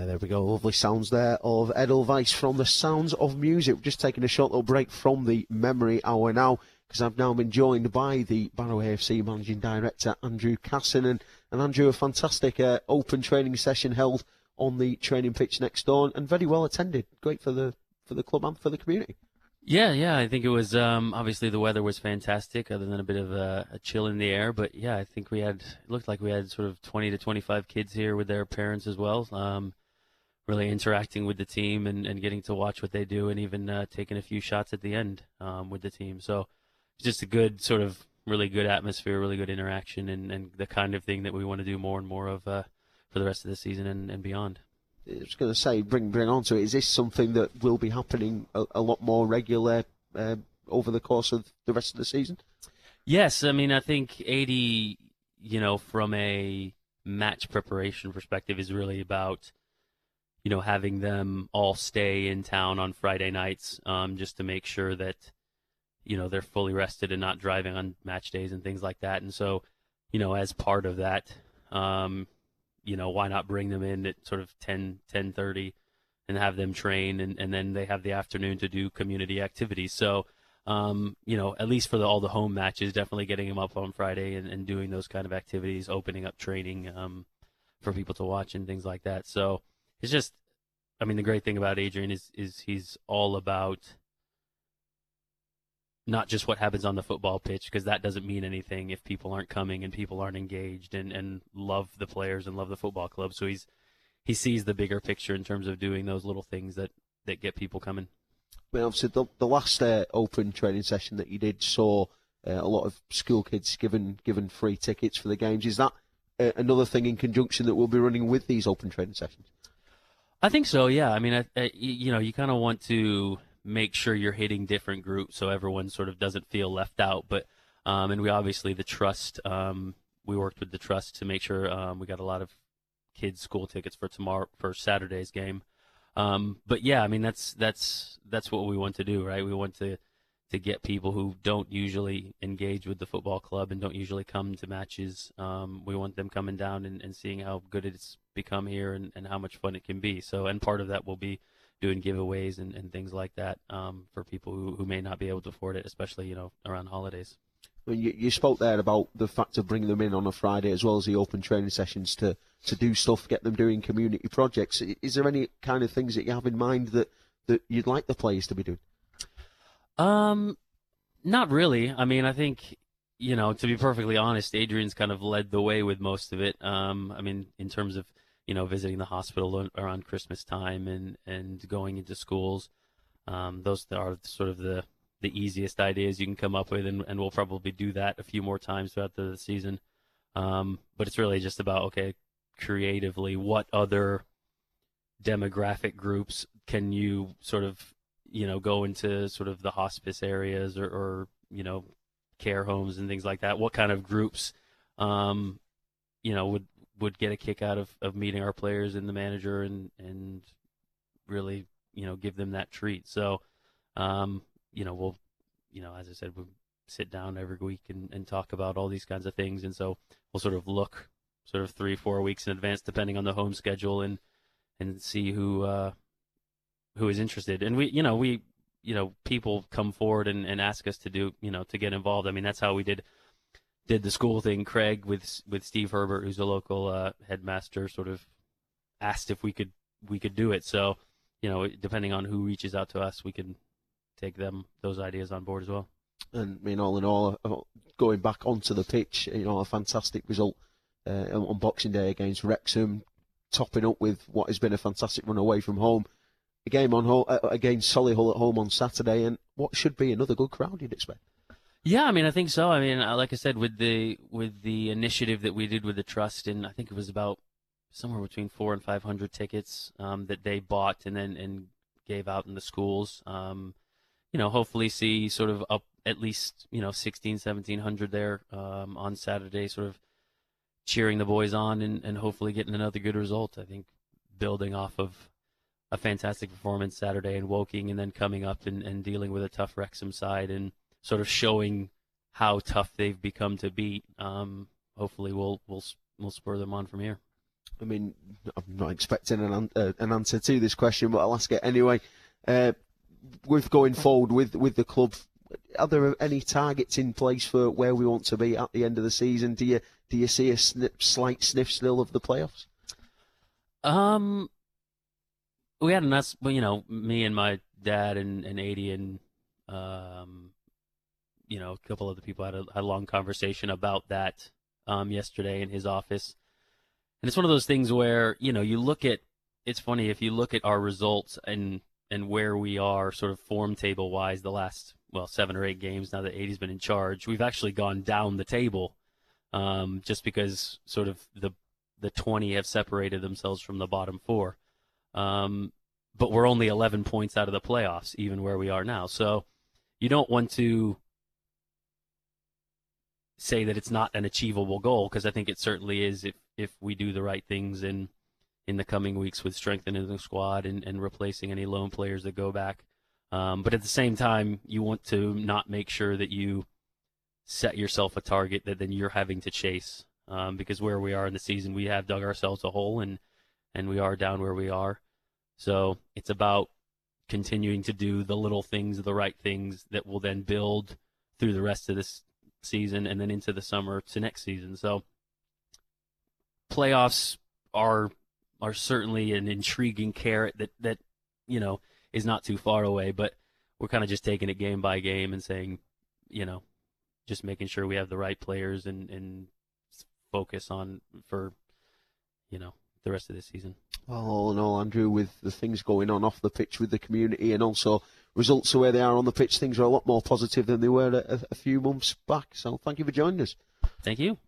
Yeah, there we go. Lovely sounds there of Edelweiss from the Sounds of Music. We're just taking a short little break from the memory hour now because I've now been joined by the Barrow AFC Managing Director Andrew Casson. And, and Andrew, a fantastic uh, open training session held on the training pitch next door and very well attended. Great for the for the club and for the community. Yeah, yeah, I think it was um, obviously the weather was fantastic, other than a bit of a, a, chill in the air. But yeah, I think we had it looked like we had sort of 20 to 25 kids here with their parents as well. Um, really interacting with the team and, and getting to watch what they do and even uh, taking a few shots at the end um, with the team. So it's just a good sort of really good atmosphere, really good interaction, and, and the kind of thing that we want to do more and more of uh, for the rest of the season and, and beyond. I was going to say, bring bring on to it. Is this something that will be happening a, a lot more regular uh, over the course of the rest of the season? Yes, I mean I think Adi, you know, from a match preparation perspective, is really about you know, having them all stay in town on Friday nights, um, just to make sure that, you know, they're fully rested and not driving on match days and things like that. And so, you know, as part of that, um, you know, why not bring them in at sort of 10, 10.30 and have them train and, and then they have the afternoon to do community activities. So, um, you know, at least for the, all the home matches, definitely getting them up on Friday and, and doing those kind of activities, opening up training, um, for people to watch and things like that. So, it's just I mean the great thing about Adrian is is he's all about not just what happens on the football pitch because that doesn't mean anything if people aren't coming and people aren't engaged and, and love the players and love the football club. So he's he sees the bigger picture in terms of doing those little things that, that get people coming. Well, obviously, the, the last uh, open training session that you did saw uh, a lot of school kids given given free tickets for the games. Is that uh, another thing in conjunction that we'll be running with these open training sessions? I think so. Yeah. I mean, I, I, you know, you kind of want to make sure you're hitting different groups so everyone sort of doesn't feel left out. But um, and we obviously the trust. Um, we worked with the trust to make sure um, we got a lot of kids' school tickets for tomorrow for Saturday's game. Um, but yeah, I mean that's that's that's what we want to do, right? We want to to get people who don't usually engage with the football club and don't usually come to matches. Um, we want them coming down and, and seeing how good it's become here and, and how much fun it can be. So, and part of that will be doing giveaways and, and things like that um, for people who, who may not be able to afford it, especially you know around holidays. Well, you, you spoke there about the fact of bringing them in on a Friday as well as the open training sessions to, to do stuff, get them doing community projects. Is there any kind of things that you have in mind that, that you'd like the players to be doing? Um, not really. I mean, I think you know, to be perfectly honest, Adrian's kind of led the way with most of it. Um, I mean, in terms of you know visiting the hospital around Christmas time and and going into schools, um, those are sort of the the easiest ideas you can come up with, and, and we'll probably do that a few more times throughout the season. Um, but it's really just about okay, creatively, what other demographic groups can you sort of you know, go into sort of the hospice areas or, or you know, care homes and things like that. What kind of groups, um, you know, would would get a kick out of, of meeting our players and the manager and and really, you know, give them that treat. So, um, you know, we'll, you know, as I said, we'll sit down every week and, and talk about all these kinds of things. And so we'll sort of look sort of three, four weeks in advance, depending on the home schedule and, and see who, uh, who is interested. And we, you know, we, you know, people come forward and, and ask us to do, you know, to get involved. I mean, that's how we did did the school thing. Craig with with Steve Herbert, who's a local uh, headmaster, sort of asked if we could we could do it. So, you know, depending on who reaches out to us, we can take them those ideas on board as well. And I mean, all in all, uh, going back onto the pitch, you know, a fantastic result uh, on Boxing Day against Wrexham, topping up with what has been a fantastic run away from home a game on home, uh, against Solihull at home on Saturday, and what should be another good crowd, you'd expect. Yeah, I mean, I think so. I mean, uh, like I said, with the with the initiative that we did with the trust, and I think it was about somewhere between four and five hundred tickets um, that they bought and then and gave out in the schools. Um, you know, hopefully see sort of up at least you know 16, 1700 there um, on Saturday, sort of cheering the boys on and, and hopefully getting another good result. I think building off of a fantastic performance Saturday in Woking and then coming up and, and dealing with a tough Wrexham side and sort of showing how tough they've become to beat. Um, hopefully, we'll we'll we'll spur them on from here. I mean, I'm not expecting an, an, uh, an answer to this question, but I'll ask it anyway. Uh, with going forward with with the club, are there any targets in place for where we want to be at the end of the season? Do you do you see a snip, slight sniff still of the playoffs? Um, we had a nice, well, you know, me and my dad and and Adi and um, you know, a couple other people had a, had a long conversation about that um yesterday in his office, and it's one of those things where you know you look at. It's funny if you look at our results and and where we are sort of form table wise the last well seven or eight games now that Adi's been in charge we've actually gone down the table um, just because sort of the the 20 have separated themselves from the bottom four um, but we're only 11 points out of the playoffs even where we are now so you don't want to say that it's not an achievable goal because I think it certainly is if if we do the right things in in the coming weeks with strengthening the squad and, and replacing any loan players that go back. Um, but at the same time, you want to not make sure that you set yourself a target that then you're having to chase. Um, because where we are in the season, we have dug ourselves a hole and and we are down where we are. So it's about continuing to do the little things, the right things that will then build through the rest of this season and then into the summer to next season. So playoffs are are certainly an intriguing carrot that that you know is not too far away. But we're kind of just taking it game by game and saying, you know, just making sure we have the right players and and focus on for you know the rest of the season. Well, all in all, Andrew, with the things going on off the pitch with the community and also results are where they are on the pitch, things are a lot more positive than they were a, a few months back. So thank you for joining us. Thank you.